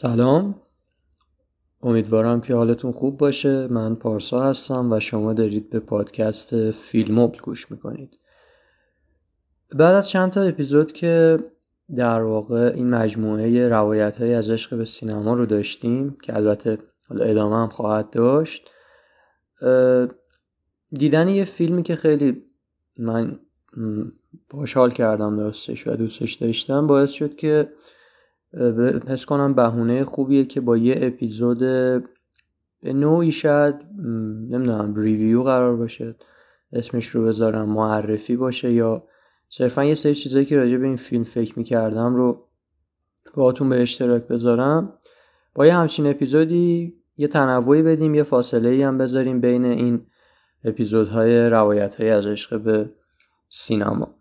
سلام. امیدوارم که حالتون خوب باشه. من پارسا هستم و شما دارید به پادکست فیلموبل گوش می‌کنید. بعد از چند تا اپیزود که در واقع این مجموعه روایت های از عشق به سینما رو داشتیم که البته ادامه هم خواهد داشت دیدن یه فیلمی که خیلی من باش کردم درستش و دوستش داشتم باعث شد که حس کنم بهونه خوبیه که با یه اپیزود به نوعی شاید نمی‌دونم ریویو قرار باشه اسمش رو بذارم معرفی باشه یا صرفا یه سری چیزایی که راجع به این فیلم فکر می‌کردم رو باهاتون به اشتراک بذارم. با یه همچین اپیزودی یه تنوعی بدیم یه فاصله ای هم بذاریم بین این اپیزودهای روایت های از عشق به سینما.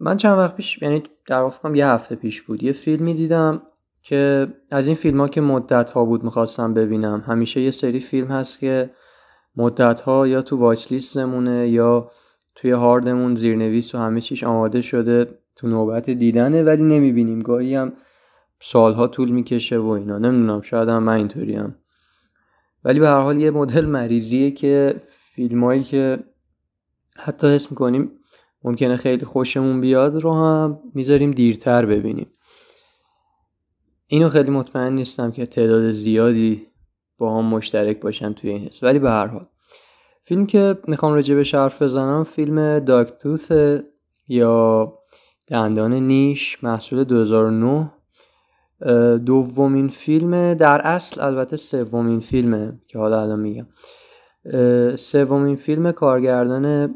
من چند وقت پیش یعنی در واقع یه هفته پیش بود یه فیلمی دیدم که از این فیلم ها که مدت ها بود می‌خواستم ببینم. همیشه یه سری فیلم هست که مدت ها یا تو واچ لیستمونه یا توی هاردمون زیرنویس و همه چیش آماده شده تو نوبت دیدنه ولی نمی‌بینیم. گاهی هم سالها طول می‌کشه و اینا. نمی‌دونم شاید هم من اینطوریم ولی به هر حال یه مدل مریضیه که فیلمایی که حتی حس می‌کنیم ممکنه خیلی خوشمون بیاد رو هم می‌ذاریم دیرتر ببینیم. اینو خیلی مطمئن نیستم که تعداد زیادی با هم مشترک باشن توی این حس. ولی به هر حال فیلم که می‌خوام راجع به حرف بزنم فیلم داکتوث یا دندان نیش محصول 2009 دومین فیلم در اصل البته سومین فیلمه که حالا الان میگم. سومین فیلم کارگردان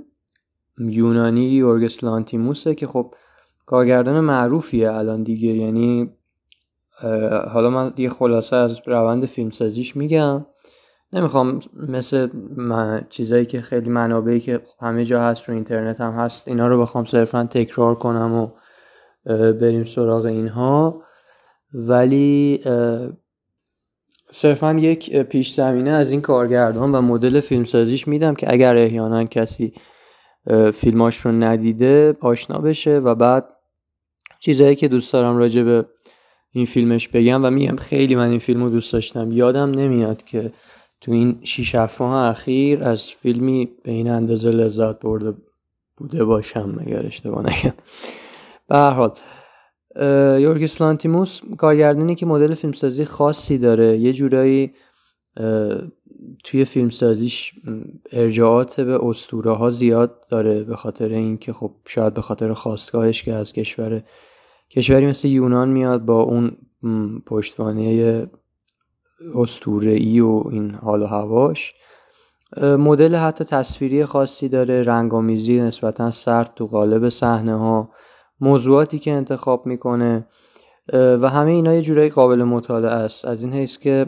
یونانی یورگس لانتیموسه که خب کارگردان معروفیه الان دیگه. یعنی حالا من دیگه خلاصه از روند فیلمسازیش میگم. نمی‌خوام مثل چیزایی که خیلی منابعی که همه جا هست رو اینترنت هم هست اینا رو بخوام صرفا تکرار کنم و بریم سراغ اینها. ولی صرفا یک پیش زمینه از این کارگردان و مدل فیلمسازیش میدم که اگر احیانا کسی فیلماش رو ندیده آشنا بشه و بعد چیزهایی که دوست دارم راجع به این فیلمش بگم و میگم خیلی من این فیلم رو دوست داشتم. یادم نمیاد که تو این شیش ماه اخیر از فیلمی به این اندازه لذت برده بوده باشم مگر اشتباه نگم. به هر حال یورگس لانتیموس کارگردانی که مدل فیلمسازی خاصی داره یه جورایی توی فیلمسازیش ارجاعات به اسطوره ها زیاد داره به خاطر اینکه خب شاید به خاطر خواستگاهش که از کشور کشوری مثل یونان میاد با اون پشتوانه اسطوره ای و این حال و هواش. مدل حتی تصویری خاصی داره رنگامیزی نسبتا سرد تو قالب صحنه ها موضوعاتی که انتخاب می‌کنه و همه اینا یه جورایی قابل مطالعه است. از این حیث که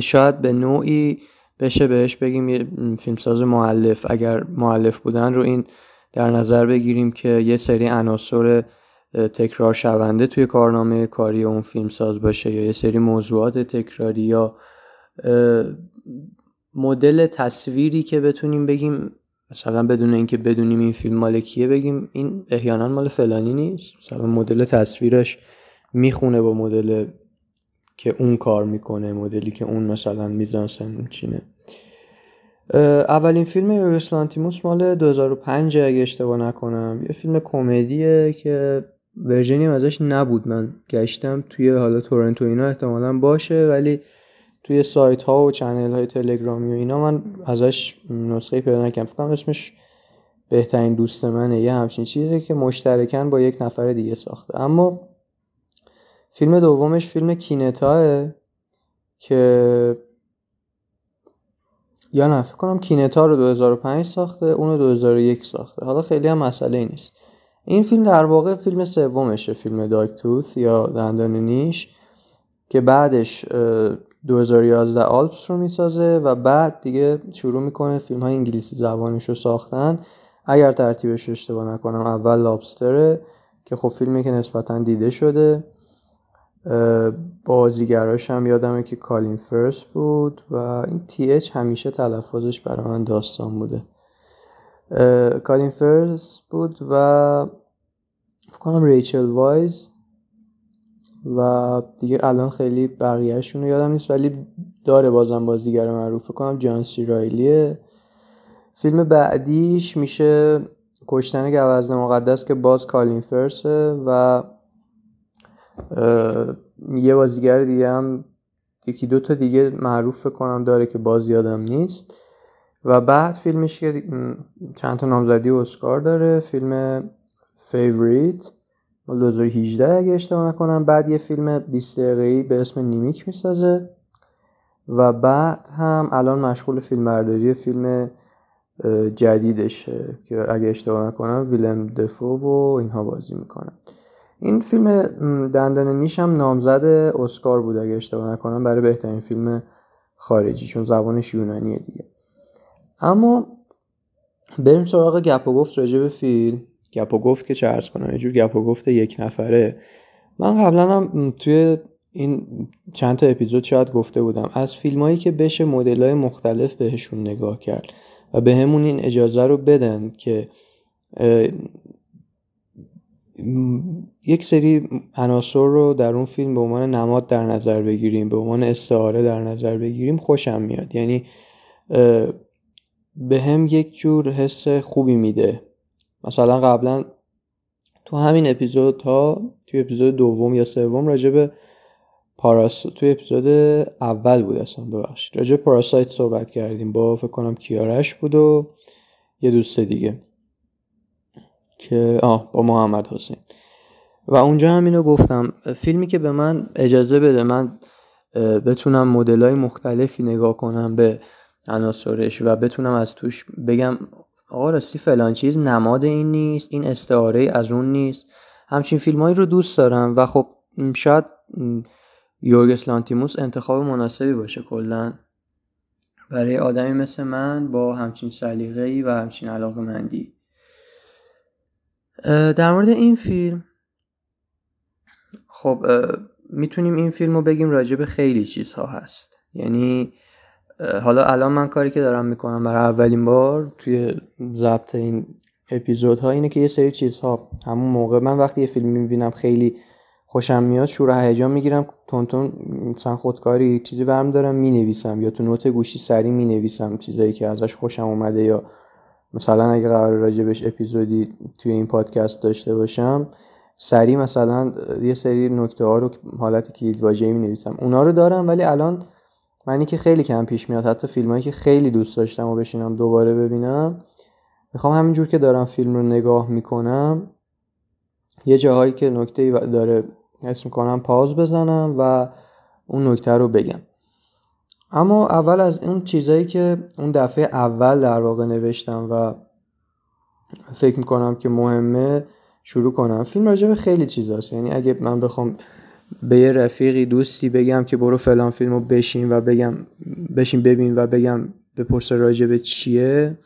شاید به نوعی بشه بهش بگیم یه فیلمساز معلف اگر معلف بودن رو این در نظر بگیریم که یه سری عناصر تکرار شونده توی کارنامه کاری اون فیلمساز باشه یا یه سری موضوعات تکراری یا مدل تصویری که بتونیم بگیم مثلا بدون اینکه بدونیم این فیلم مال کیه بگیم این احیانا مال فلانی نیست. مثلا مدل تصویرش می‌خونه با مدل که اون کار می‌کنه مدلی که اون مثلا میزانسن چینه اولین فیلم یورگس لانتیموس مال 2005 اگه اشتباه نکنم. یه فیلم کمدیه که ورژنی ازش نبود. من گشتم توی حالا تورنتو اینا احتمالا باشه ولی توی سایت ها و چنل های تلگرامی و اینا من ازش نسخه پیدا نکردم. فکر اسمش بهترین دوست منه. یه همچین چیزی که مشترکن با یک نفر دیگه ساخته. اما فیلم دومش فیلم کینتاه که یا نه فکر کنم کینتا رو 2005 ساخته اونو 2001 ساخته. حالا خیلی هم مسئله ای نیست. این فیلم در واقع فیلم سومشه فیلم داک توث یا دندان نیش که بعدش 2011 آلپس رو می‌سازه و بعد دیگه شروع می‌کنه فیلم های انگلیسی زبانش رو ساختن. اگر ترتیبش اشتباه نکنم اول لابستره که خب فیلمی که نسبتا دیده شده. بازیگراش هم یادمه که کالین فرس بود و این تی اچ همیشه تلفظش برای من داستان بوده. کالین فرس بود و فکر کنم ریچل وایز و دیگه الان خیلی بقیهشون رو یادم نیست ولی داره بازم بازیگر معروف. کنم جان سی رایلیه. فیلم بعدیش میشه کشتن گوزن مقدس که باز کالین فرسه و یه بازیگر دیگه هم یکی دو تا دیگه معروف کنم داره که باز یادم نیست. و بعد فیلمش که چند تا نامزدی اسکار داره. فیلم Favourite 2018 اگه اشتباه نکنم. بعد یه فیلم 20 دقیقه‌ای به اسم Nimic می‌سازه. و بعد هم الان مشغول فیلم برداری فیلم جدیدشه که اگه اشتباه نکنم ویلم دفو و اینها بازی می‌کنن این فیلم دندان نیش هم نامزد اسکار بود اگه اشتباه نکنم. برای بهترین فیلم خارجی چون زبانش یونانیه دیگه. اما بریم سراغ گپ و گفت راجع به فیلم. گپ و گفت که چه ارز کنم یه جور گپ و گفت یک نفره. من قبلا هم توی این چند تا اپیزود شاید گفته بودم از فیلمایی که بشه مدل های مختلف بهشون نگاه کرد و به همون این اجازه رو بدن که یک سری عناصر رو در اون فیلم به عنوان نماد در نظر بگیریم به عنوان استعاره در نظر بگیریم خوشم میاد. یعنی به هم یک جور حس خوبی میده. مثلا قبلا تو همین اپیزود ها توی اپیزود دوم یا سوم راجع به پاراس توی اپیزود اول بود اصلا ببخشید. راجع پاراسایت صحبت کردیم. با فکر کنم کیارش بود و یه دوست دیگه. که آه با محمد حسین. و اونجا همینو گفتم فیلمی که به من اجازه بده من بتونم مدل های مختلفی نگاه کنم به عناصرش و بتونم از توش بگم آقا راستی فلان چیز نماد این نیست این استعاره از اون نیست. همچین فیلمایی رو دوست دارم و خب شاید یورگس لانتیموس انتخاب مناسبی باشه کلا. برای آدمی مثل من با همچین سلیقه‌ای و همچین علاقه مندی در مورد این فیلم. خب می‌تونیم این فیلم رو بگیم راجع به خیلی چیزها هست. یعنی حالا الان من کاری که دارم می‌کنم برای اولین بار توی ضبط این اپیزودها اینه که یه سری چیزها همون موقع من وقتی یه فیلم می‌بینم خیلی خوشم میاد شور هیجان می‌گیرم تون مثلا خودکاری چیزی برم دارم می‌نویسم یا تو نوت گوشی سری می‌نویسم چیزایی که ازش خوشم اومده یا مثلا اگه قرار راجبش اپیزودی توی این پادکست داشته باشم سری مثلا یه سری نکته ها رو حالت واژه‌ای می نویسم اونا رو دارم ولی الان منی که خیلی کم پیش میاد حتی فیلمایی که خیلی دوست داشتم و بشینم دوباره ببینم می‌خوام همینجور که دارم فیلم رو نگاه می‌کنم یه جاهایی که نکته داره حس می‌کنم پاز بزنم و اون نکته رو بگم. اما اول از اون چیزایی که اون دفعه اول در واقع نوشتم و فکر می‌کنم که مهمه شروع کنم. فیلم راجع به خیلی چیز هست. یعنی اگه من بخوام به یه رفیقی دوستی بگم که برو فلان فیلم رو بشین و بگم بشین ببین و بگم بپرس راجع به چیه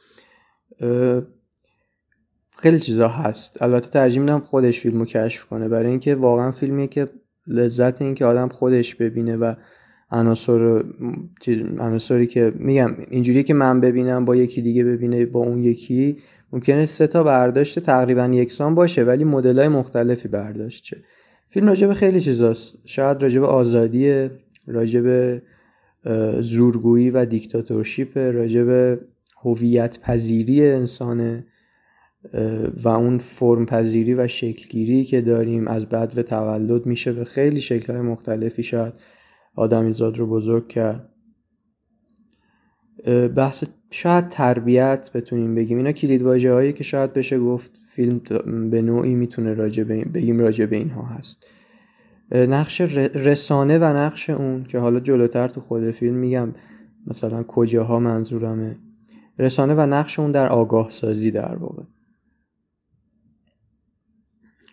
خیلی چیزا هست. البته ترجیح میدم خودش فیلم رو کشف کنه. برای اینکه واقعا فیلمیه که لذت این که آدم خودش ببینه و عناصر عناصری که میگم اینجوری که من ببینم با یکی دیگه ببینه با اون یکی ممکنه سه تا برداشت تقریبا یکسان باشه ولی مدل های مختلفی برداشت چه فیلم راجع به خیلی چیزاست. شاید راجع به آزادی راجع به زورگویی و دیکتاتورشیپ راجع به هویت پذیری انسانه و اون فرم پذیری و شکلگیری که داریم از بد و تولد میشه به خیلی شکلهای مختلفی. شاید آدمیزاد رو بزرگ کرد. بحث شاید تربیت بتونیم بگیم. اینا کلید واژه هایی که شاید بشه گفت فیلم به نوعی می‌تونه راجع به بگیم راجع به اینها هست. نقش رسانه و نقش اون که حالا جلوتر تو خود فیلم میگم مثلا کجاها منظورمه. رسانه و نقش اون در آگاه سازی در واقع.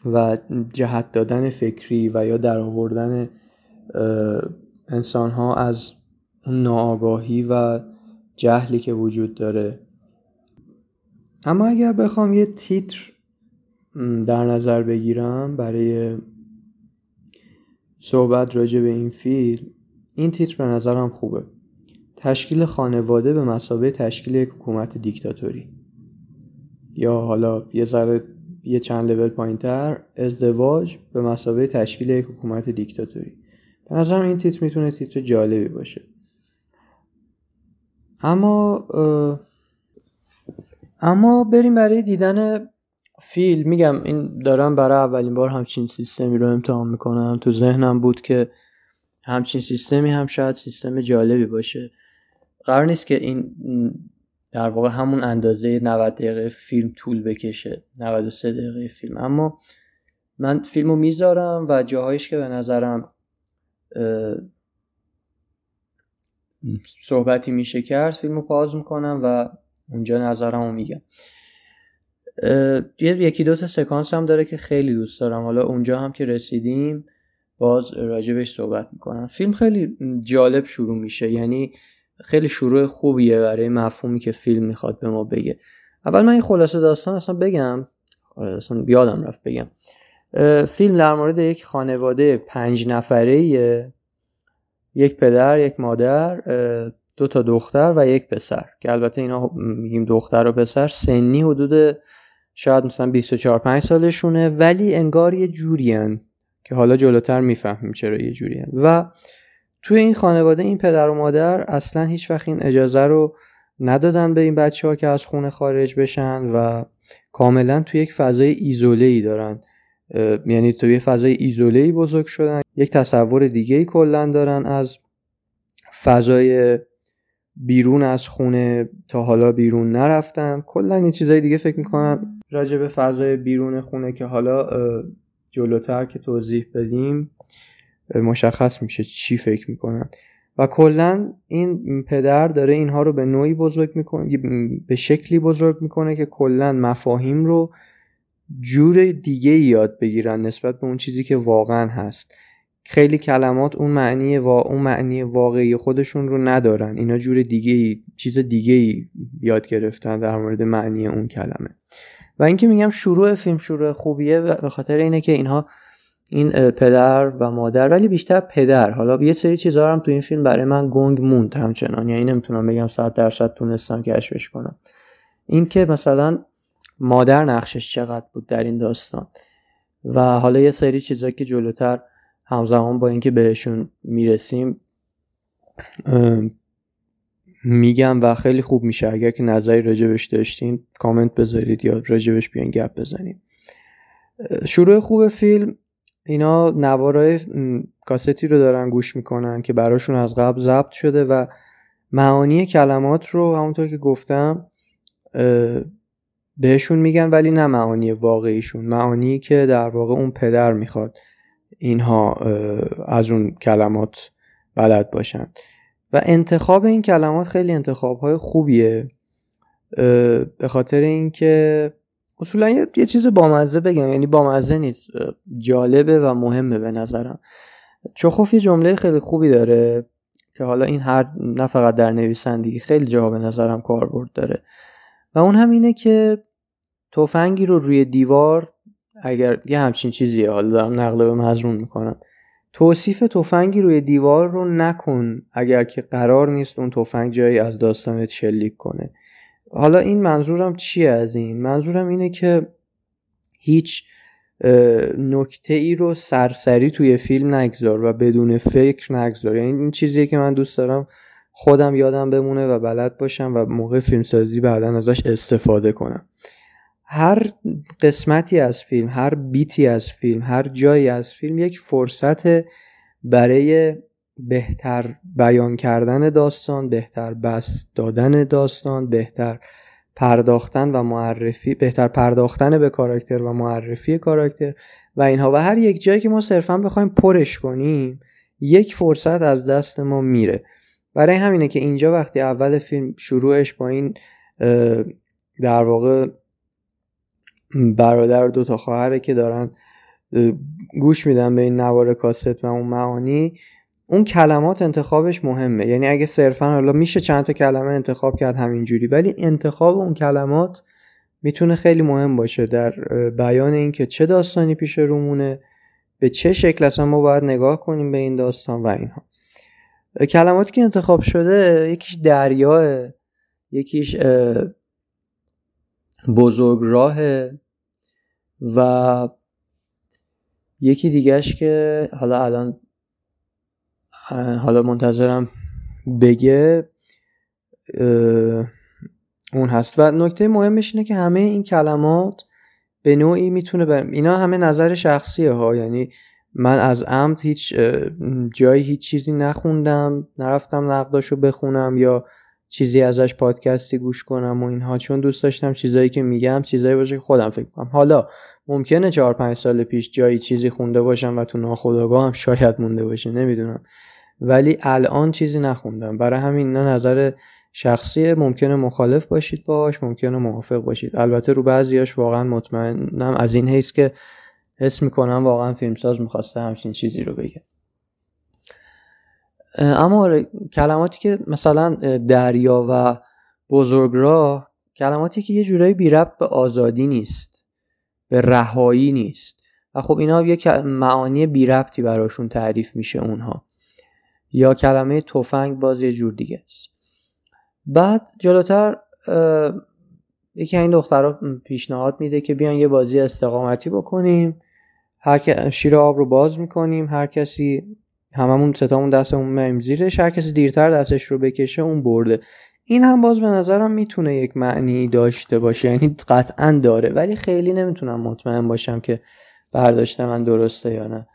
و جهت دادن فکری و یا در آوردن انسان ها از اون ناآگاهی و جهلی که وجود داره. اما اگر بخوام یه تیتر در نظر بگیرم برای صحبت راجع به این فیلم این تیتر به نظرم خوبه. تشکیل خانواده به مسابه تشکیل یک حکومت دیکتاتوری. یا حالا یه ذره یه چند لول پایین تر ازدواج به مسابقه تشکیل یک حکومت دیکتاتوری. به نظرم این تیتر می‌تونه تیتر جالبی باشه. اما اما بریم برای دیدن فیلم. میگم این دارم برای اولین بار همچین سیستمی رو امتحان می‌کنم. تو ذهنم بود که همچین سیستمی هم شاید سیستم جالبی باشه. قرار نیست که این در واقع همون اندازه 90 دقیقه فیلم طول بکشه 93 دقیقه فیلم. اما من فیلمو می‌ذارم و جاهایش که به نظرم صحبتی میشه کرد فیلمو پاز می‌کنم و اونجا نظرمو میگم. یکی دو تا سکانس هم داره که خیلی دوست دارم. حالا اونجا هم که رسیدیم باز راجبش صحبت می‌کنم. فیلم خیلی جالب شروع میشه. یعنی خیلی شروع خوبیه برای مفهومی که فیلم می‌خواد به ما بگه. اول من این خلاصه داستان اصلا بگم. آره، اصلا بیادم رفت بگم. فیلم در مورد یک خانواده پنج نفره یک پدر یک مادر دو تا دختر و یک پسر که البته اینا میگیم دختر و پسر سنی حدود شاید مثلا 24 5 سالشونه ولی انگار یه جورین که حالا جلوتر می‌فهمیم چرا یه جورین و توی این خانواده این پدر و مادر اصلا هیچ وقت این اجازه رو ندادن به این بچه ها که از خونه خارج بشن و کاملا توی یک فضای ایزوله ای دارن. یعنی توی فضای ایزوله ای بزرگ شدن. یک تصور دیگه ای کلا دارن از فضای بیرون از خونه تا حالا بیرون نرفتن. کلا این چیزای دیگه فکر می‌کنن راجع به فضای بیرون خونه که حالا جلوتر که توضیح بدیم مشخص میشه چی فکر می‌کنن. و کلا این پدر داره اینها رو به نوعی بزرگ می‌کنه به شکلی بزرگ می‌کنه که کلا مفاهیم رو جور دیگه یاد بگیرن نسبت به اون چیزی که واقعا هست. خیلی کلمات اون معنی وا... اون معنی واقعی خودشون رو ندارن. اینا جور دیگه ای چیز دیگه ای یاد گرفتن در مورد معنی اون کلمه. و اینکه میگم شروع فیلم شروع خوبیه به خاطر اینه که اینها این پدر و مادر ولی بیشتر پدر. حالا یه سری چیزا هم تو این فیلم برای من گنگ موند همچنان. یعنی نمی‌تونم بگم صد درصد تونستم کشفش کنم. اینکه مثلا مادر نقشش چقدر بود در این داستان. و حالا یه سری چیزا که جلوتر همزمان با اینکه بهشون می‌رسیم میگم و خیلی خوب میشه. اگر که نظری راجبش داشتین کامنت بذارید یا راجبش بیان گپ بزنیم. شروع خوب فیلم اینا نوارای کاستی رو دارن گوش می‌کنن که براشون از قبل ضبط شده و معانی کلمات رو همونطور که گفتم بهشون میگن ولی نه معانی واقعیشون معانی که در واقع اون پدر می‌خواد اینها از اون کلمات بلد باشن. و انتخاب این کلمات خیلی انتخاب های خوبیه به خاطر اینکه اصولا یه, چیز بامزه بگم یعنی بامزه نیست. جالبه و مهمه به نظرم. چخوف یه جمله خیلی خوبی داره که حالا این هر نه فقط در نویسندگی خیلی جا به نظرم کاربرد داره. و اون هم اینه که تفنگی رو روی دیوار اگر یه همچین چیزیه حالا دارم نقل به مضمون می‌کنم. توصیف تفنگی روی دیوار رو نکن اگر که قرار نیست اون تفنگ جایی از داستانت شلیک کنه. حالا این منظورم چیه از این؟ منظورم اینه که هیچ نکته ای رو سرسری توی فیلم نگذار و بدون فکر نگذار. یعنی این چیزیه که من دوست دارم خودم یادم بمونه و بلد باشم و موقع فیلمسازی بعدا ازش استفاده کنم. هر قسمتی از فیلم هر بیتی از فیلم هر جایی از فیلم یک فرصت برای بهتر بیان کردن داستان بهتر بس دادن داستان بهتر پرداختن و معرفی بهتر پرداختن به کاراکتر و معرفی کاراکتر و اینها. و هر یک جایی که ما صرفا بخوایم پرش کنیم یک فرصت از دست ما میره. برای همینه که اینجا وقتی اول فیلم شروعش با این در واقع برادر و دو تا خواهره که دارن گوش میدن به این نوار کاست و اون معانی. اون کلمات انتخابش مهمه. یعنی اگه صرفا حالا میشه چند تا کلمه انتخاب کرد همینجوری ولی انتخاب اون کلمات می‌تونه خیلی مهم باشه در بیان اینکه چه داستانی پیش رومونه به چه شکل اصلا ما باید نگاه کنیم به این داستان و اینها. کلماتی که انتخاب شده یکیش دریاه یکیش بزرگ راه و یکی دیگهش که حالا الان حالا منتظرم بگه اون هست. و نکته مهمش اینه که همه این کلمات به نوعی می‌تونه بر... اینا همه نظر شخصیه ها. یعنی من از عمد هیچ جایی هیچ چیزی نخوندم نرفتم نقداشو بخونم یا چیزی ازش پادکستی گوش کنم و اینها. چون دوست داشتم چیزایی که میگم چیزایی باشه که خودم فکر کنم حالا ممکنه چهار پنج سال پیش جایی چیزی خونده باشم و تو ناخودآگاه هم شاید مونده باشه نمی‌دونم. ولی الان چیزی نخوندم. برای همین اینا نظر شخصی ممکنه مخالف باشید باش ممکنه موافق باشید. البته رو بعضیاش واقعا مطمئنم از این حیث که حس می‌کنم واقعا فیلمساز می‌خواسته همچین چیزی رو بگه. اما آره، کلماتی که مثلا دریا و بزرگراه کلماتی که یه جورایی بی ربط به آزادی نیست به رهایی نیست. و خب اینا یه معانی بی ربطی براشون تعریف میشه اونها. یا کلمه تفنگ باز یه جور دیگه است. بعد جلوتر یکی این دخترها پیشنهاد میده که بیان یه بازی استقامتی بکنیم. هر شیر آب رو باز می‌کنیم. هر کسی هممون ستامون دستمون میم زیرش هر کسی دیرتر دستش رو بکشه اون برده. این هم باز به نظرم می‌تونه یک معنی داشته باشه یعنی قطعا داره. ولی خیلی نمی‌تونم مطمئن باشم که برداشته من درسته یا نه.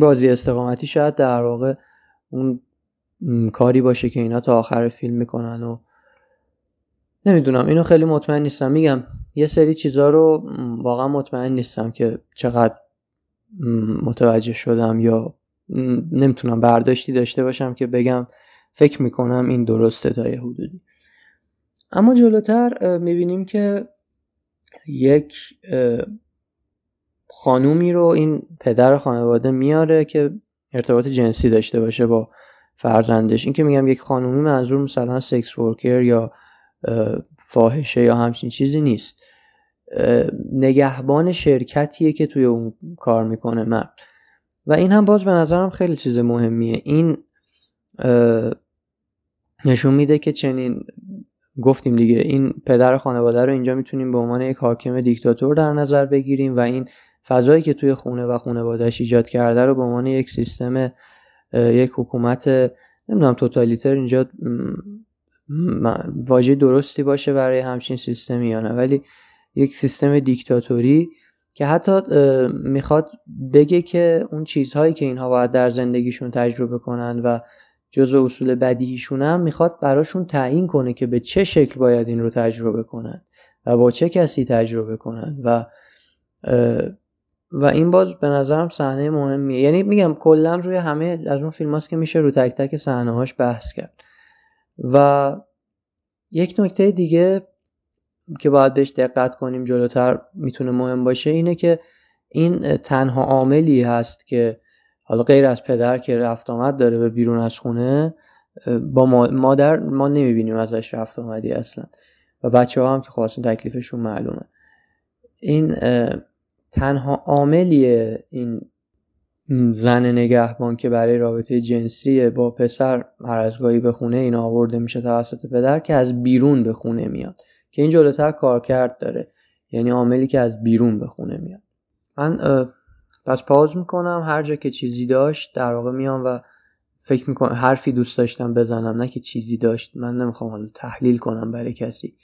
بازی استقامتی شاید در واقع اون کاری باشه که اینا تا آخر فیلم می‌کنن و نمی‌دونم. اینو خیلی مطمئن نیستم. میگم یه سری چیزا رو واقعا مطمئن نیستم که چقدر متوجه شدم یا نمی‌تونم برداشتی داشته باشم که بگم فکر می‌کنم این درسته تا یه حدودی. اما جلوتر می‌بینیم که یک خانومی رو این پدر خانواده میاره که ارتباط جنسی داشته باشه با فرزندش. این که میگم یک خانومی منظور مثلا سکس ورکر یا فاحشه یا همچین چیزی نیست. نگهبان شرکتیه که توی اون کار می‌کنه مرد. و این هم باز به نظرم خیلی چیز مهمیه. این نشون میده که چنین گفتیم دیگه این پدر خانواده رو اینجا می‌تونیم به عنوان یک حاکم دیکتاتور در نظر بگیریم و این فضایی که توی خونه و خانوادهش ایجاد کرده رو به عنوان یک سیستم یک حکومت نمی‌دونم توتالیتر اینجا واژه درستی باشه برای همچین سیستمی یا نه. ولی یک سیستم دیکتاتوری که حتی می‌خواد بگه که اون چیزهایی که اینها باید در زندگیشون تجربه کنن و جزء اصول بدیهیشون هم می‌خواد براشون تعیین کنه که به چه شکل باید این رو تجربه کنن و با چه کسی تجربه کنن و و این باز به نظرم صحنه مهمیه. یعنی میگم کلا روی همه از اون فیلم که میشه رو تک تک صحنه هاش بحث کرد. و یک نکته دیگه که باید بهش دقت کنیم جلوتر می‌تونه مهم باشه اینه که این تنها عاملی هست که حالا غیر از پدر که رفت آمد داره به بیرون از خونه با مادر ما نمی‌بینیم ازش رفت آمدی اصلا. و بچه ها هم که خواستون تکلیفشون معلومه. این تنها عاملیه این زن نگهبان که برای رابطه جنسی با پسر هر از گاهی به خونه این آورده میشه توسط پدر که از بیرون به خونه میاد. که این جلوتر کارکرد داره. یعنی عاملی که از بیرون به خونه میاد. من پس پاوز می‌کنم هر جا که چیزی داشت در واقع میام و فکر می‌کنم حرفی دوست داشتم بزنم نه که چیزی داشت. من نمی‌خوام حالا تحلیل کنم برای کسی.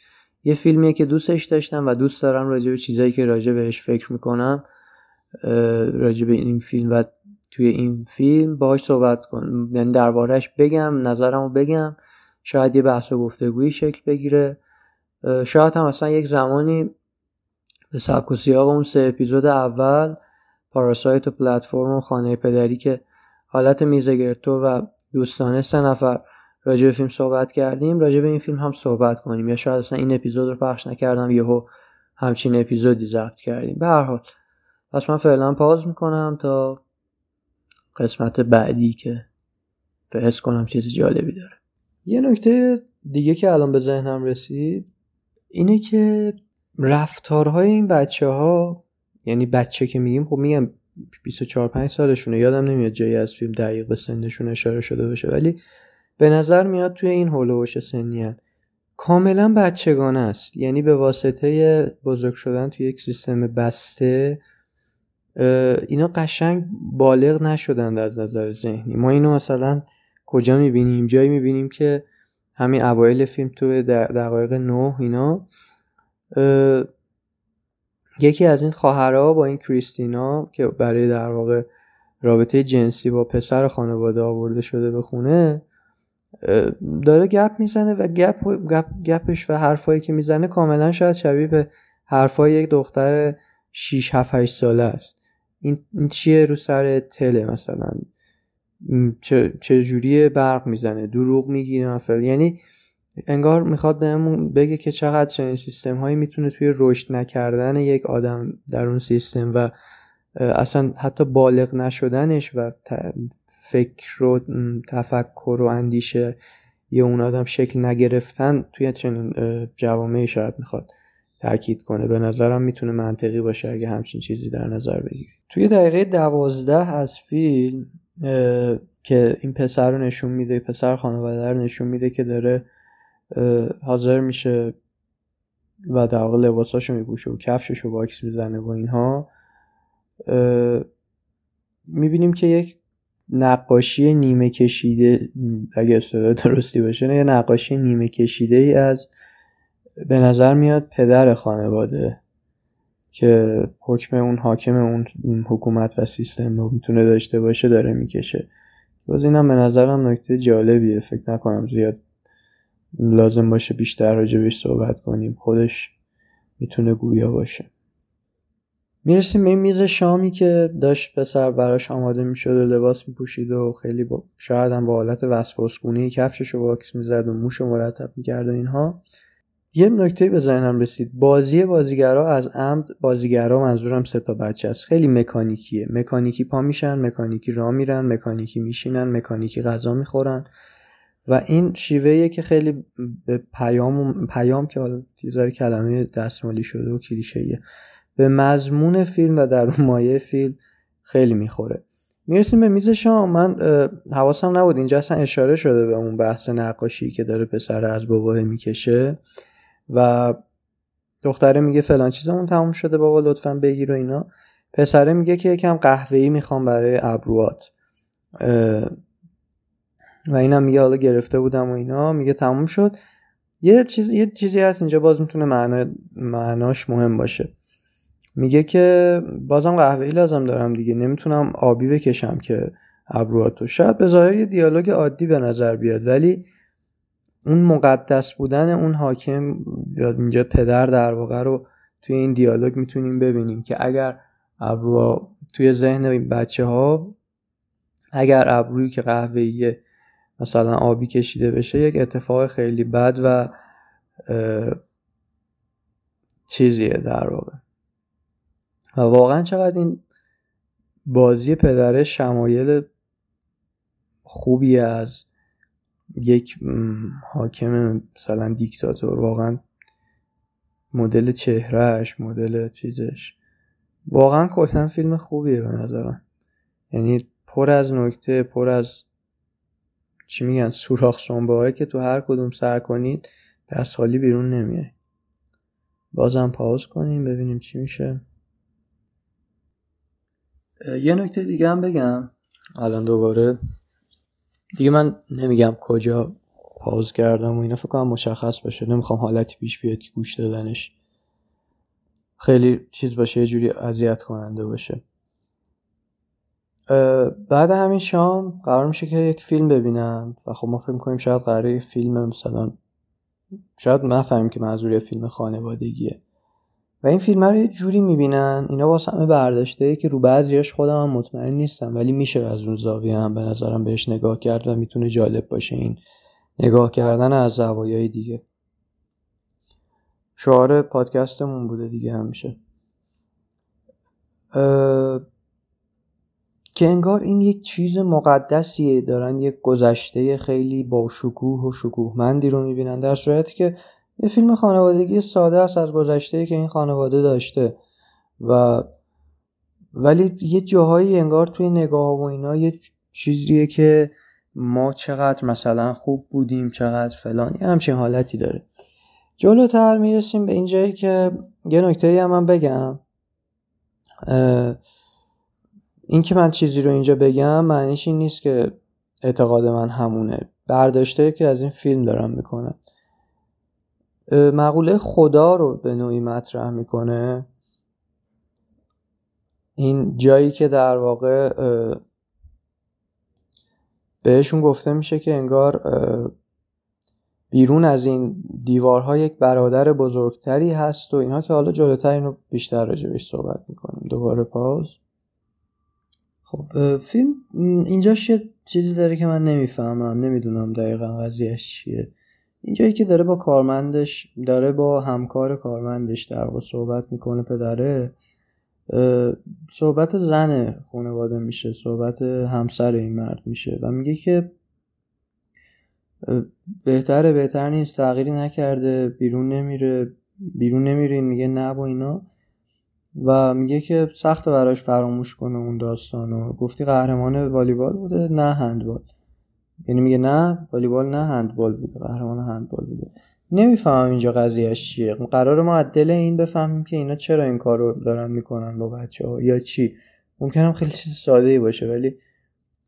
یه فیلمیه که دوستش داشتم و دوست دارم راجع به چیزایی که راجع بهش فکر می‌کنم راجع به این فیلم و توی این فیلم باهاش صحبت کنم. یعنی دربارهش بگم نظرمو بگم شاید یه بحث و گفتگویی شکل بگیره. شاید هم اصلا یک زمانی به سبک و سیاق اون سه اپیزود اول پاراسایت و پلتفرم و خانه پدری که حالت میزگرتو و دوستانه سه نفر راجع به فیلم صحبت کردیم راجع به این فیلم هم صحبت کنیم. یا شاید اصلا این اپیزود رو پخش نکردم یهو همچین اپیزودی ضبط کردیم. به هر حال پس من فعلا پاز می‌کنم تا قسمت بعدی که فحس کنم چیز جالبی داره. یه نکته دیگه که الان به ذهنم رسید اینه که رفتارهای این بچه ها یعنی بچه که میگیم خب میگم 24 5 سالشونه یادم نمیاد جایی از فیلم دقیق به سنشون اشاره شده باشه ولی به نظر میاد توی این هولوش سنی کاملا بچگانه است. یعنی به واسطه بزرگ شدن توی یک سیستم بسته اینا قشنگ بالغ نشدند از نظر ذهنی. ما اینو مثلا کجا می‌بینیم؟ جایی می‌بینیم که همین اوایل فیلم توی دقایق نه اینا. یکی از این خواهرها با این کریستینا که برای در واقع رابطه جنسی با پسر خانواده آورده شده به خونه داره گپ می‌زنه و گپ, گپ گپش و حرفایی که می‌زنه کاملا شاید شبیه به حرفای یک دختر 6 7 8 ساله است. این, این چیه رو سر تله مثلا؟ چه, چه جوری برق می‌زنه دروغ می‌گیره مثلا یعنی انگار می‌خواد بهمون بگه که چقدر چنین سیستم هایی می‌تونه توی رشد نکردن یک آدم در اون سیستم و اصلا حتی بالغ نشدنش و فکر و تفکر و اندیشه یه اون آدم شکل نگرفتن توی چنین جوامعی شاید می‌خواد تاکید کنه. به نظرم می‌تونه منطقی باشه اگه همچین چیزی در نظر بگیری. توی دقیقه دوازده از فیلم که این پسر رو نشون میده پسر خانواده رو نشون میده که داره حاضر میشه و در واقع لباساشو میپوشه و کفششو واکس می‌زنه و اینها. می‌بینیم که یک نقاشی نیمه کشیده اگه اصطلاح درستی باشه یه نقاشی نیمه کشیده ای از به نظر میاد پدر خانواده. که حکم اون حاکم اون حکومت و سیستم رو می‌تونه داشته باشه داره می‌کشه. باز اینم به نظرم نکته جالبیه. فکر نکنم زیاد لازم باشه بیشتر راجبش صحبت کنیم. خودش می‌تونه گویا باشه. می‌رسیم به این میز شامی که داشت پسر براش آماده می‌شد و لباس میپوشید و خیلی با شاید هم با حالت وسواسگونه کفشش رو واکس می‌زد و موش مرتب می‌کرد و اینها. یه نکته به ذهنم رسید. بازی بازیگرا از عمد بازیگرا منظورم سه تا بچه است. خیلی مکانیکیه. مکانیکی پا میشن مکانیکی راه میرن مکانیکی میشینن مکانیکی غذا می‌خورن. و این شیوهیه که خیلی به پیام پیام که حالا تیزار کلمه دستمالی شده و کلیشه‌ایه. به مضمون فیلم و در مایه فیلم خیلی می‌خوره. می‌رسیم به میز شام. من حواسم نبود. اینجا اصلا اشاره شده به اون بحث نقاشی که داره پسر از باباه می‌کشه. و دختره میگه فلان چیزمون تموم شده بابا لطفا بگیر و اینا. پسره میگه که یکم قهوه‌ای می‌خوام برای ابروات و اینم میگه حالا گرفته بودم و اینا. میگه تموم شد. یه چیز یه چیزی هست اینجا باز می‌تونه معنا معناش مهم باشه. میگه که بازم قهوه‌ای لازم دارم دیگه. نمی‌تونم آبی بکشم که ابرواتو شاید به ظاهر یه دیالوگ عادی به نظر بیاد ولی اون مقدس بودن اون حاکم یا اینجا پدر در واقع رو توی این دیالوگ می‌تونیم ببینیم که اگر ابرو توی ذهن بچه ها اگر ابرویی که قهوه‌ایه مثلا آبی کشیده بشه یک اتفاق خیلی بد و چیزیه در واقع. و واقعا چقدر این بازی پدره شمایل خوبی از یک حاکم مثلا دیکتاتور واقعا مدل چهرهش مدل چیزش. واقعا کلا فیلم خوبیه به نظرم. یعنی پر از نکته پر از چی میگن سوراخ سنبه که تو هر کدوم سر کنید دست خالی بیرون نمیای. بازم پاوز کنیم ببینیم چی میشه. یه نکته دیگه هم بگم. الان دوباره دیگه من نمیگم کجا پاوز کردم و اینا فکر کنم مشخص باشه. نمی‌خوام حالتی پیش بیاد که گوش دادنش خیلی چیز باشه یه جوری اذیت کننده باشه. بعد همین شام قرار میشه که یک فیلم ببینم. و خب ما فکر می‌کنیم شاید قراره فیلم مثلا شاید نفهمیم که منظور فیلم خانوادگیه. و این فیلم رو یه جوری می‌بینن اینا واسه همه برداشته که رو بعضیاش خودم هم مطمئن نیستم ولی میشه از اون زاویه هم به نظرم بهش نگاه کرد و می‌تونه جالب باشه این نگاه کردن از زوایای دیگه. شعار پادکستمون بوده دیگه همیشه. که انگار این یک چیز مقدسیه دارن یک گذشته خیلی با شکوه و شکوهمندی رو می‌بینن در صورتی که یه فیلم خانوادگی ساده است از گذشته که این خانواده داشته و ولی یه جاهایی انگار توی نگاه و اینا یه چیزیه که ما چقدر مثلا خوب بودیم چقدر فلان یه همچین حالتی داره. جلوتر می‌رسیم به اینجایی که یه نکته هم من بگم. این که من چیزی رو اینجا بگم معنیش این نیست که اعتقاد من همونه. برداشته که از این فیلم دارم می‌کنم. مقوله خدا رو به نوعی مطرح می‌کنه. این جایی که در واقع بهشون گفته میشه که انگار بیرون از این دیوارها یک برادر بزرگتری هست و اینها که حالا جلوتر اینو بیشتر راجبش صحبت می‌کنیم. دوباره پاز خب فیلم اینجاش یه چیزی داره که من نمی‌فهمم. نمی‌دونم دقیقا قضیهش چیه. اینجایی که داره با کارمندش داره با همکار کارمندش در واقع صحبت می‌کنه پدره صحبت زن خانواده میشه صحبت همسر این مرد میشه و میگه که بهتره بهتر نیست تغییری نکرده بیرون نمیره بیرون نمیره میگه نه با اینا. و میگه که سخت براش فراموش کنه اون داستانو. گفتی قهرمان والیبال بوده نه هندبال. یعنی میگه نه والیبال نه هندبال بوده قهرمان هندبال بوده. نمی‌فهمم اینجا قضیهش چیه. قرار ما از دل این بفهمیم که اینا چرا این کار رو دارن می‌کنن با بچه ها یا چی. ممکنم خیلی چیز ساده ای باشه ولی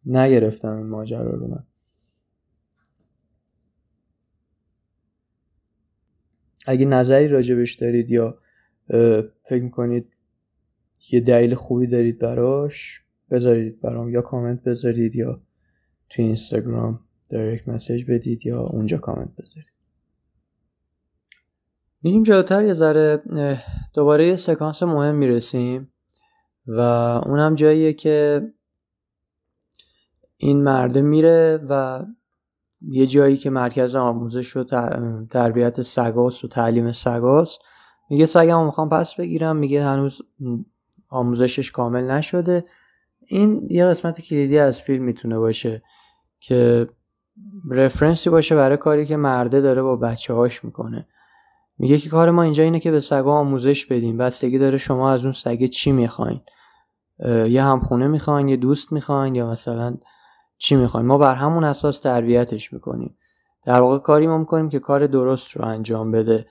نگرفتم این ماجرا رو من. اگه نظری راجبش دارید یا فکر می‌کنید یه دلیل خوبی دارید براش بذارید برام یا کامنت بذارید یا توی اینستاگرام دایرکت مسیج بدید یا اونجا کامنت بذارید. میریم جلوتر یه ذره دوباره یه سکانس مهم می‌رسیم و اونم جاییه که این مرده میره و یه جایی که مرکز آموزش و تربیت سگاس و تعلیم سگاس میگه سگم می‌خوام پس بگیرم میگه هنوز آموزشش کامل نشده. این یه قسمت کلیدی از فیلم می‌تونه باشه. که رفرنسی باشه برای کاری که مرده داره با بچه هاش می‌کنه. میگه که کار ما اینجا اینه که به سگا آموزش بدیم. بستگی داره شما از اون سگه چی می‌خواین. یه همخونه می‌خواین یه دوست می‌خواین یا مثلا چی می‌خواین. ما بر همون اساس تربیتش می‌کنیم. در واقع کاری ما می‌کنیم که کار درست رو انجام بده.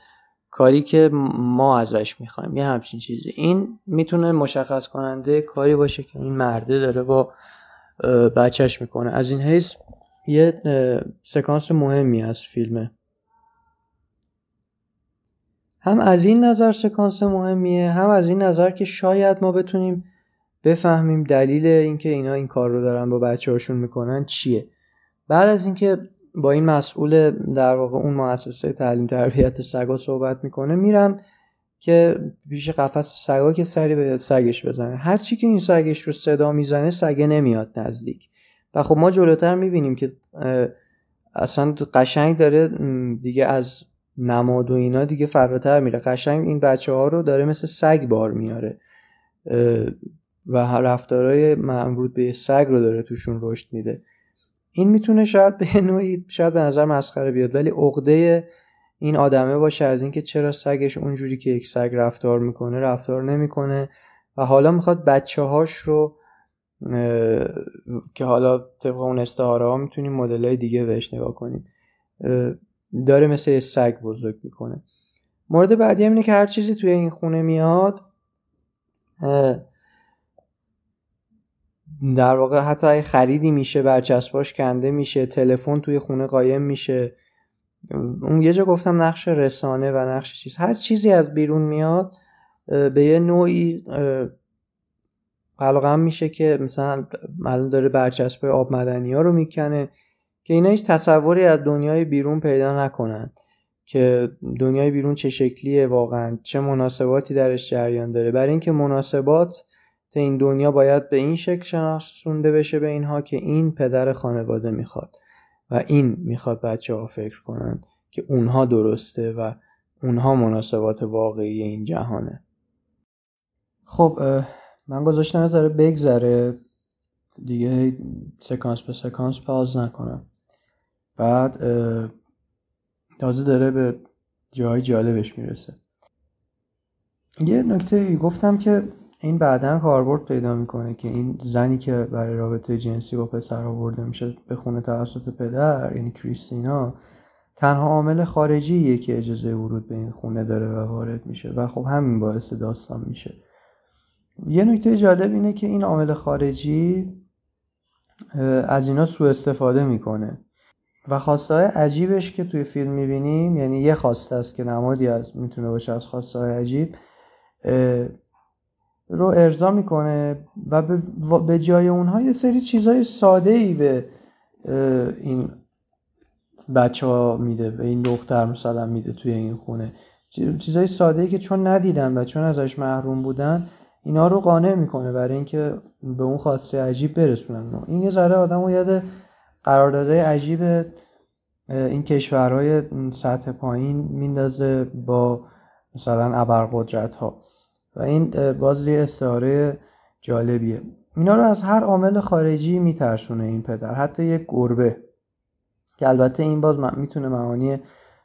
کاری که ما ازش می‌خوایم. یه همچین چیزی. این می‌تونه مشخص کننده کاری باشه که این مرده داره با بچهش می‌کنه. از این حیث یه سکانس مهمی از فیلمه. هم از این نظر سکانس مهمیه هم از این نظر که شاید ما بتونیم بفهمیم دلیل اینکه اینا این کار رو دارن با بچه هاشون می‌کنن چیه. بعد از اینکه با این مسئول در واقع اون مؤسسه تعلیم تربیت سگا صحبت می‌کنه میرن که پیش قفس سگا که سری به سگش بزنه. هر چی که این سگش رو صدا می‌زنه سگه نمیاد نزدیک. و خب ما جلوتر می‌بینیم که اصلا قشنگ داره دیگه از نماد و اینا دیگه فراتر میره. قشنگ این بچه ها رو داره مثل سگ بار میاره. و رفتارهای مربوط به سگ رو داره توشون رشد میده. این می‌تونه شاید به نوعی شاید به نظر مسخره بیاد ولی عقده این آدمه باشه از اینکه چرا سگش اونجوری که یک سگ رفتار می‌کنه رفتار نمی‌کنه. و حالا می‌خواد بچه هاش رو که حالا طبق اون استعاره ها می‌تونیم مدل های دیگه بهش نگاه کنیم داره مثل یه سگ بزرگ می‌کنه. مورد بعدی هم اینه که هر چیزی توی این خونه میاد در واقع حتی اگه خریدی میشه برچسباش کنده میشه تلفن توی خونه قایم میشه. اون یه جا گفتم نقش رسانه و نقش چیز. هر چیزی از بیرون میاد به یه نوعی قلقم میشه که مثلا الان داره برچسب آب مدنی ها رو می‌کنه که اینا هیچ تصوری از دنیای بیرون پیدا نکنن که دنیای بیرون چه شکلیه واقعا چه مناسباتی درش جریان داره. برای اینکه مناسبات این دنیا باید به این شکل شناسونده بشه به اینها که این پدر خانواده می‌خواد. و این می‌خواد بچه ها فکر کنن که اونها درسته و اونها مناسبات واقعی این جهانه. خب من گذاشتم از بگذره. دیگه سکانس به سکانس پاز نکنم. بعد تازه داره به جای جالبش می‌رسه. یه نکته گفتم که این بعدا کاربرد پیدا می‌کنه که این زنی که برای رابطه جنسی با پسر آورده میشه به خونه توسط پدر یعنی کریستینا تنها عامل خارجیه که اجازه ورود به این خونه داره و وارد میشه و خب همین باعث داستان میشه. یه نکته جالب اینه که این عامل خارجی از اینا سوء استفاده می‌کنه و خواسته های عجیبش که توی فیلم می‌بینیم یعنی یه خواسته است که نمادی از می‌تونه باشه از خواسته های عجیب رو ارضا می‌کنه و به جای اونها یه سری چیزای ساده ای به این بچه ها میده به این دختر مثلا میده توی این خونه. چیزای ساده ای که چون ندیدن و چون ازش محروم بودن اینا رو قانع می‌کنه برای اینکه به اون خاطر عجیب برسونن. این یه ذره آدم رو یاد قراردادهای عجیب این کشورهای سطح پایین میندازه با مثلا ابرقدرت ها و این باز یه استعاره جالبیه. اینا رو از هر عامل خارجی میترسونه این پدر حتی یک گربه که البته این باز می‌تونه معانی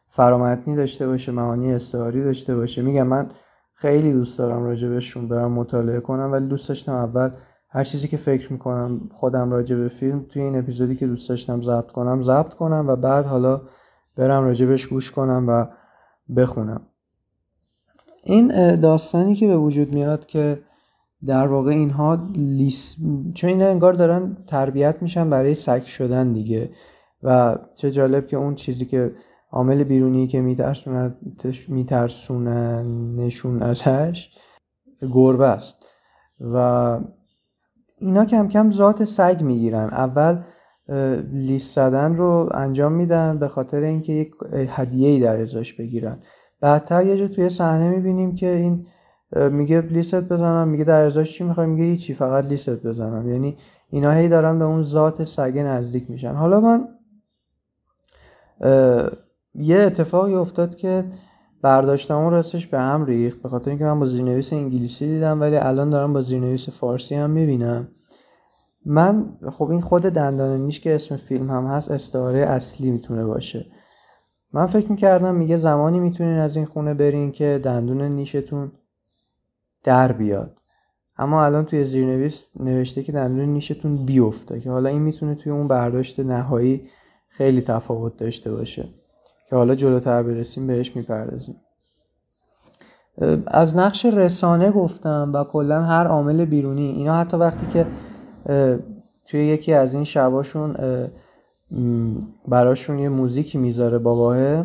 فرامتنی داشته باشه معانی استعاری داشته باشه. میگم من خیلی دوست دارم راجبشون برم مطالعه کنم ولی دوست داشتم اول هر چیزی که فکر می‌کنم خودم راجع به فیلم توی این اپیزودی که دوست داشتم ضبط کنم ضبط کنم و بعد حالا برم راجبش گوش کنم و بخونم. این داستانی که به وجود میاد که در واقع اینها لیس... چون اینا انگار دارن تربیت میشن برای سگ شدن دیگه. و چه جالب که اون چیزی که عامل بیرونی که میترسونه نشون ازش گربه است. و اینا کم کم ذات سگ می‌گیرن. اول لیست زدن رو انجام میدن به خاطر اینکه یک هدیه ای در ازاش بگیرن. بعدتر یه جا توی صحنه می‌بینیم که این میگه لیستت بزنم میگه در ازاش چی می‌خوای میگه هیچی فقط لیستت بزنم. یعنی اینا هی دارن به اون ذات سگه نزدیک میشن. حالا من یه اتفاقی افتاد که برداشتم راستش به هم ریخت به خاطر اینکه من با زیرنویس انگلیسی دیدم ولی الان دارم با زیرنویس فارسی هم می‌بینم. من خب این خود دندان نیش که اسم فیلم هم هست استعاره اصلی می‌تونه باشه. من فکر می‌کردم میگه زمانی می‌تونین از این خونه برین که دندون نیشتون در بیاد. اما الان توی زیرنویس نوشته که دندون نیشتون بیفته که حالا این می‌تونه توی اون برداشت نهایی خیلی تفاوت داشته باشه که حالا جلوتر برسیم بهش می‌پردازیم. از نقش رسانه گفتم و کلا هر عامل بیرونی اینا حتی وقتی که توی یکی از این شباشون براشون یه موزیکی می‌ذاره باباه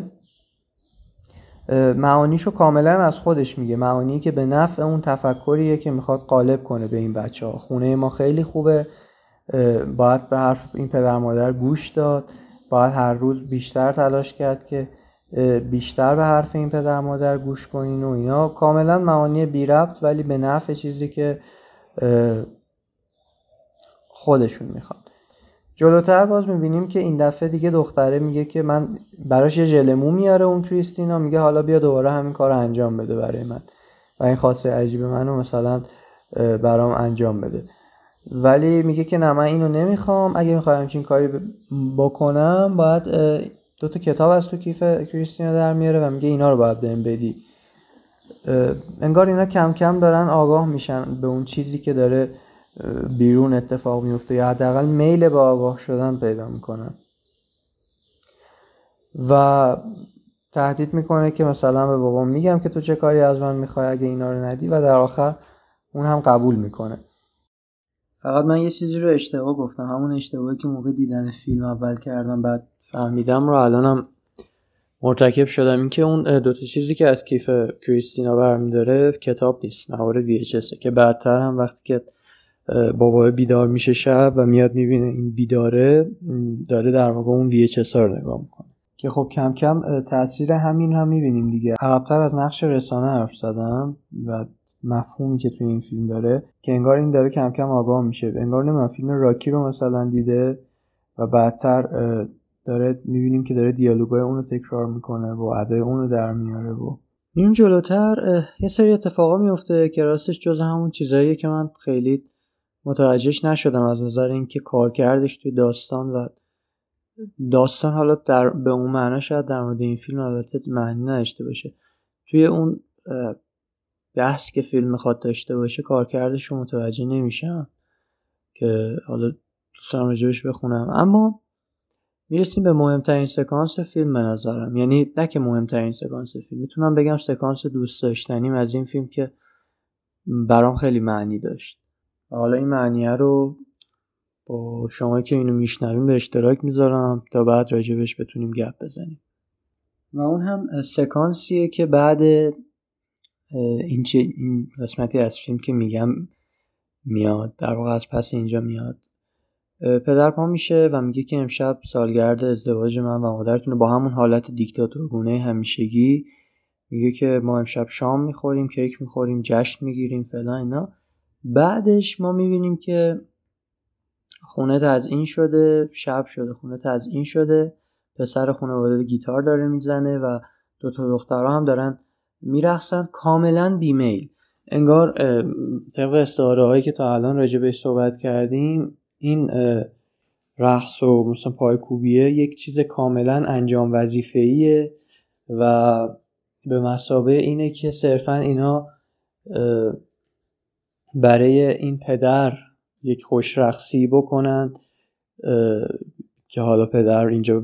معانیشو کاملا از خودش میگه. معانی که به نفع اون تفکریه که می‌خواد قالب کنه به این بچه ها خونه ما خیلی خوبه. باید به حرف این پدر مادر گوش داد. باید هر روز بیشتر تلاش کرد که بیشتر به حرف این پدر مادر گوش کنین و اینا. کاملا معانی بی ربط ولی به نفع چیزی که خودشون می‌خواد. جلوتر باز می‌بینیم که این دفعه دیگه دختره میگه که من براش یه ژلمو میاره اون کریستینا میگه حالا بیا دوباره همین کار انجام بده برای من. و این خاصه عجیب منو مثلا برام انجام بده. ولی میگه که نه من اینو نمی‌خوام. اگه می‌خوای همچین کاری بکنم باید دو تا کتاب از تو کیف کریستینا در میاره و میگه اینا رو باید بهم بدی. انگار اینا کم کم دارن آگاه میشن به اون چیزی که داره بیرون اتفاق میفته یا حداقل میل به آگاه شدن پیدا می‌کنن و تهدید می‌کنه که مثلا به بابام میگم که تو چه کاری از من می‌خوای اگه اینا رو ندی و در آخر اون هم قبول می‌کنه. فقط من یه چیزی رو اشتباه گفتم. همون اشتباهی که موقع دیدن فیلم اول کردم بعد فهمیدم رو الانم مرتکب شدم. اینکه اون دوتا چیزی که از کیف کریستینا برمیداره کتاب نیست نوار VHS که بعدتر هم وقتی که بابا بیدار میشه شب و میاد می‌بینه این بیداره داره در واقع اون VHS رو نگاه می‌کنه. که خب کم کم تاثیر همین هم می‌بینیم دیگه. عقبتر از نقش رسانه حرف زدم و مفهومی که توی این فیلم داره که انگار این داره کم کم آگاه میشه. انگار نمی‌دونم فیلم راکی رو مثلا دیده و بعدتر داره می‌بینیم که داره دیالوگای اونو تکرار می‌کنه و ادای اونو در میاره و این جلوتر یه سری اتفاقا میفته که راستش جز همون چیزاییه که من خیلی متوجهش نشدم از نظر اینکه کارکردش توی داستان و داستان حالا در به اون معنا شاید در مورد این فیلم البته معنی نداشته باشه. توی اون بحث که فیلم می‌خواد داشته باشه کارکردش رو متوجه نمیشم که حالا دوست دارم راجبش بخونم. اما می‌رسیم به مهمترین سکانس فیلم به نظرم. یعنی نه که مهمترین سکانس فیلم می‌تونم بگم سکانس دوست داشتنیم از این فیلم که برام خیلی معنی داشت. حالا این معنیه رو با شما که اینو میشنویم به اشتراک می‌ذارم تا بعد راجبش بتونیم گپ بزنیم. و اون هم سکانسیه که بعد این, این قسمتی از فیلم که میگم میاد در واقع از پس اینجا میاد. پدر پا میشه و میگه که امشب سالگرد ازدواج من و مادرتون با همون حالت دیکتاتورگونه همیشگی میگه که ما امشب شام می‌خوریم کیک می‌خوریم جشن می‌گیریم فلان اینا. بعدش ما می‌بینیم که خونه این شده شب شده خونه این شده. پسر خانواده گیتار داره می‌زنه و دو تا دخترها هم دارن میرخصن کاملا بیمیل. انگار طبق استعاره هایی که تا الان راجع بهش صحبت کردیم این رقص و مثلا پایکوبیه یک چیز کاملا انجام وظیفه‌ایه و به مسابه اینه که صرفا اینا برای این پدر یک خوش رقصی بکنند که حالا پدر اینجا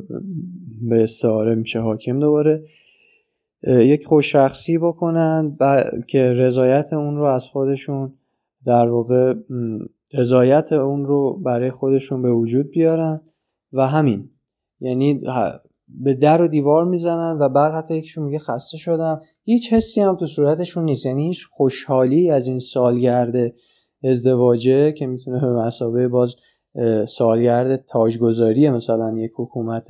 به استعاره میشه حاکم دوباره یک خوشرخصی بکنند که رضایت اون رو از خودشون در واقع رضایت اون رو برای خودشون به وجود بیارن و همین. یعنی به در و دیوار می‌زنن و بعد حتی یکیشون میگه خسته شدم. هیچ حسی هم تو صورتشون نیست. یعنی هیچ خوشحالی از این سالگرد ازدواجه که می‌تونه به مسابقه باز سالگرد تاجگذاری مثلا یک حکومت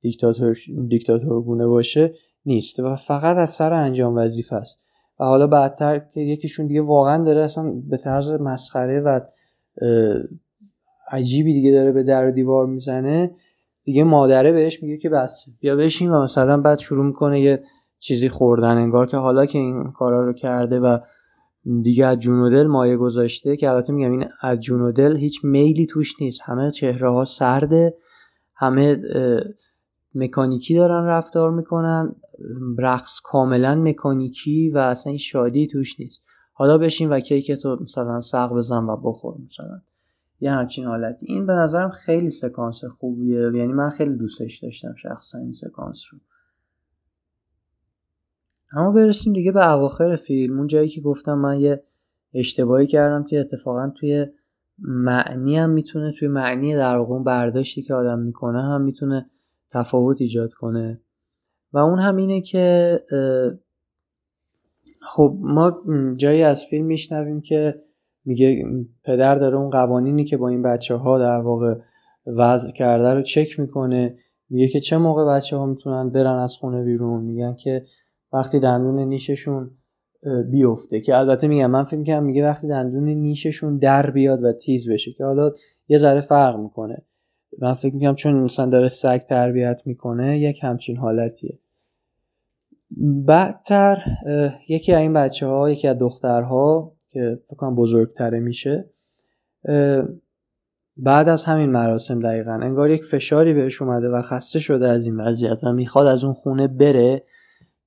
دیکتاتور دیکتاتورگونه باشه نیست و فقط از سر انجام وظیفه است. و حالا بعدتر که یکیشون دیگه واقعا داره اصلا به طرز مسخره و عجیبی دیگه داره به در و دیوار می‌زنه دیگه مادره بهش میگه که بس بیا بشین و مثلا بعد شروع می‌کنه یه چیزی خوردن انگار که حالا که این کارا رو کرده و دیگه از جون و دل مایه گذاشته که البته میگم این از جون و دل هیچ میلی توش نیست. همه چهره ها سرده همه مکانیکی دارن رفتار می‌کنن رقص کاملا مکانیکی و اصلا این شادی توش نیست. حالا بشین و کیک تو مثلا سق بزن و بخور مثلا. یه همچین حالتی. این به نظرم خیلی سکانس خوبیه. یعنی من خیلی دوستش داشتم شخصا این سکانس رو. اما برسیم دیگه به اواخر فیلم. اون جایی که گفتم من یه اشتباهی کردم که اتفاقا توی معنی هم می‌تونه توی معنی در واقع برداشتی که آدم می‌کنه هم می‌تونه تفاوت ایجاد کنه. و اون هم اینه که خب ما جایی از فیلم میشنویم که میگه پدر داره اون قوانینی که با این بچه ها در واقع وضع کرده رو چک می‌کنه. میگه که چه موقع بچه ها می‌تونن برن از خونه بیرون. میگن که وقتی دندون نیششون بیفته. که البته میگم من فیلم کنم میگه وقتی دندون نیششون در بیاد و تیز بشه. که حالا یه ذره فرق می‌کنه. من فکر می‌کنم چون مثلا داره سگ تربیت می‌کنه یک همچین حالتیه. بعدتر یکی از این بچه ها یکی از دخترها که فکر بزرگتره میشه بعد از همین مراسم دقیقا انگار یک فشاری بهش اومده و خسته شده از این وضعیت و می‌خواد از اون خونه بره.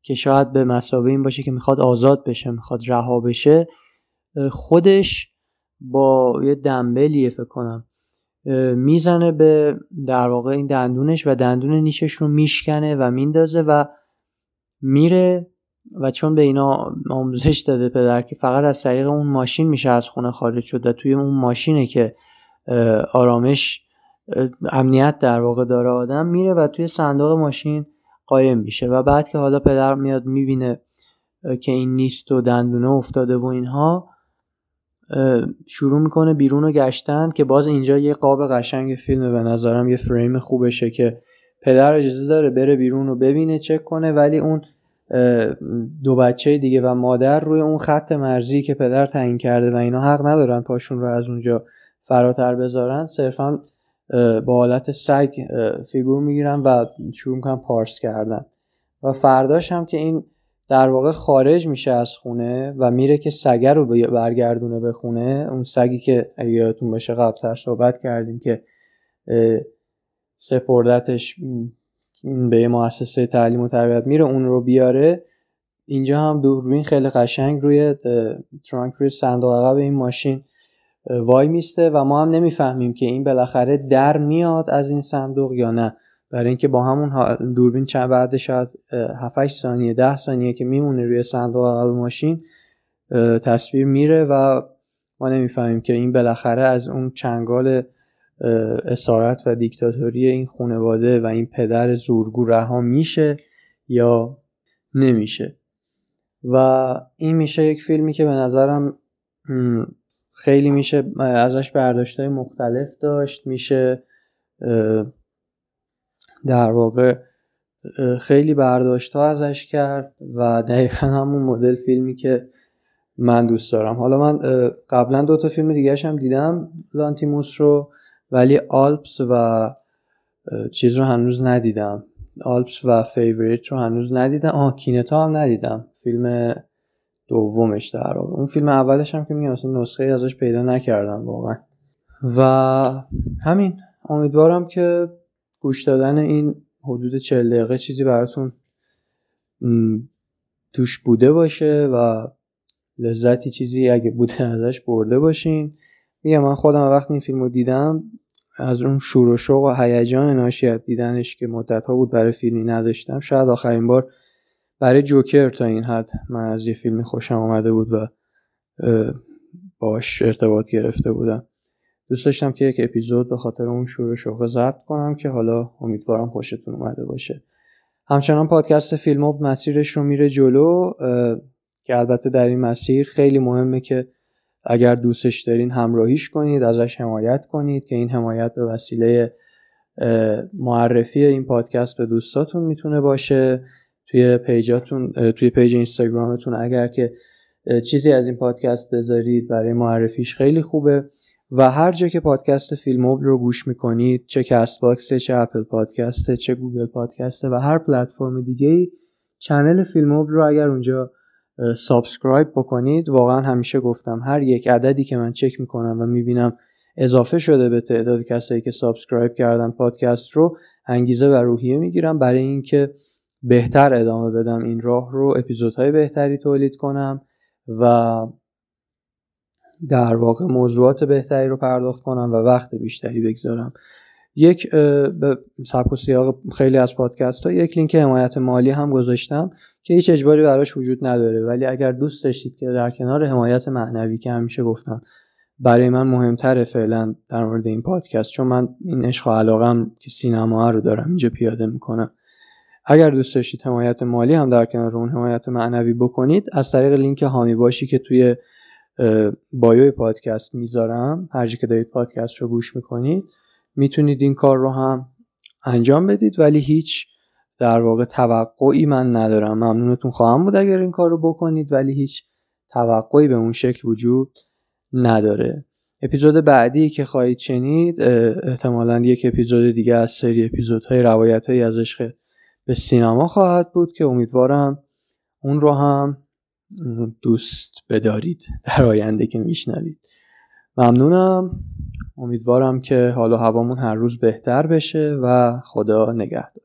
که شاید به مسابه این باشه که می‌خواد آزاد بشه می‌خواد رها بشه خودش با یه دنبلیه فکر کنم. می‌زنه به در واقع این دندونش و دندون نیشش رو میشکنه و میندازه و میره و چون به اینا آموزش داده پدر که فقط از طریق اون ماشین میشه از خونه خارج شد و توی اون ماشینه که آرامش امنیت در واقع داره آدم میره و توی صندوق ماشین قایم میشه و بعد که حالا پدر میاد می‌بینه که این نیست و دندونه افتاده و اینها شروع می‌کنه بیرون رو گشتن که باز اینجا یه قاب قشنگ فیلمه به نظرم یه فریم خوبشه که پدر اجازه داره بره بیرون رو ببینه چک کنه ولی اون دو بچه دیگه و مادر روی اون خط مرزی که پدر تعیین کرده و اینا حق ندارن پاشون رو از اونجا فراتر بذارن صرفا با حالت سگ فیگور می‌گیرن و شروع می‌کنن پارس کردن. و فرداش هم که این در واقع خارج میشه از خونه و میره که سگه رو برگردونه به خونه اون سگی که اگه یادتون باشه قبلتر صحبت کردیم که سپردتش به یه مؤسسه تعلیم و تربیت میره اون رو بیاره. اینجا هم دوربین خیلی قشنگ روی ترانک روی صندوق عقب این ماشین وای میسته و ما هم نمی‌فهمیم که این بالاخره در میاد از این صندوق یا نه. برای اینکه با همون دوربین چند بعد شاید 7 ثانیه 10 ثانیه که میمونه روی صندوق عقب ماشین تصویر میره و ما نمی‌فهمیم که این بالاخره از اون چنگال اسارت و دیکتاتوری این خانواده و این پدر زورگو رها میشه یا نمیشه. و این میشه یک فیلمی که به نظرم خیلی میشه ازش برداشت های مختلف داشت میشه در واقع خیلی برداشت ها ازش کرد و دقیقا همون مدل فیلمی که من دوست دارم. حالا من قبلا دو تا فیلم دیگه هم دیدم لانتیموس رو ولی آلپس و چیز رو هنوز ندیدم. Alps و Favourite رو هنوز ندیدم. آه Kinetta هم ندیدم. فیلم دومش در واقع. اون فیلم اولش هم که میگم اصلا نسخه ازش پیدا نکردم واقعا. و همین امیدوارم که گوش دادن این حدود چل دقیقه چیزی براتون توش بوده باشه و لذتی چیزی اگه بوده ازش برده باشین. میگم من خودم وقتی این فیلم رو دیدم از اون شور و شوق و هیجان ناشی از دیدنش که مدت ها بود برای فیلمی نداشتم شاید آخرین بار برای جوکر تا این حد من از یه فیلمی خوشم آمده بود و باش ارتباط گرفته بودم. دوست داشتم که یک اپیزود به خاطر اون شور و شوق ضبط کنم که حالا امیدوارم خوشتون اومده باشه. همچنان پادکست فیلم مسیرش رو میره جلو که البته در این مسیر خیلی مهمه که اگر دوستش دارین همراهیش کنید ازش حمایت کنید که این حمایت به وسیله معرفی این پادکست به دوستاتون می‌تونه باشه. توی page اتون توی page اینستاگرامتون. اگر که چیزی از این پادکست بذارید برای معرفیش خیلی خوبه. و هر جا که پادکست فیلموب رو گوش می‌کنید چه CastBox ه چه Apple Podcast ه چه Google Podcast ه و هر پلتفرم دیگه ای channel فیلموب رو اگر اونجا subscribe بکنید. واقعا همیشه گفتم هر یک عددی که من چک می‌کنم و می‌بینم اضافه شده به تعداد کسایی که subscribe کردن پادکست رو انگیزه و روحیه می‌گیرم. برای اینکه بهتر ادامه بدم این راه رو اپیزودهای بهتری تولید کنم و در واقع موضوعات بهتری رو پرداخت کنم و وقت بیشتری بگذارم. یک به سبک و سیاق خیلی از پادکست ها یک لینک حمایت مالی هم گذاشتم که هیچ اجباری براش وجود نداره. ولی اگر دوست داشتید که در کنار حمایت معنوی که همیشه گفتم برای من مهمتره فعلا در مورد این پادکست چون من این عشق و علاقم که سینما رو دارم اینجا پیاده می‌کنم. اگر دوست داشتید حمایت مالی هم در کنار اون حمایت معنوی بکنید از طریق لینک هامی باشی که توی بایوی پادکست می‌ذارم هر که دارید پادکست رو گوش می‌کنید می‌تونید این کار رو هم انجام بدید ولی هیچ در واقع توقعی من ندارم. ممنونتون خواهم بود اگر این کار رو بکنید ولی هیچ توقعی به اون شکل وجود نداره. اپیزود بعدی که خواهید شنید احتمالا یک اپیزود دیگه از سری اپیزودهای روایت های از عشق به سینما خواهد بود که امیدوارم اون رو هم دوست بدارید در آینده که میشنوید. ممنونم. امیدوارم که حالا هوامون هر روز بهتر بشه و خدا نگهدار.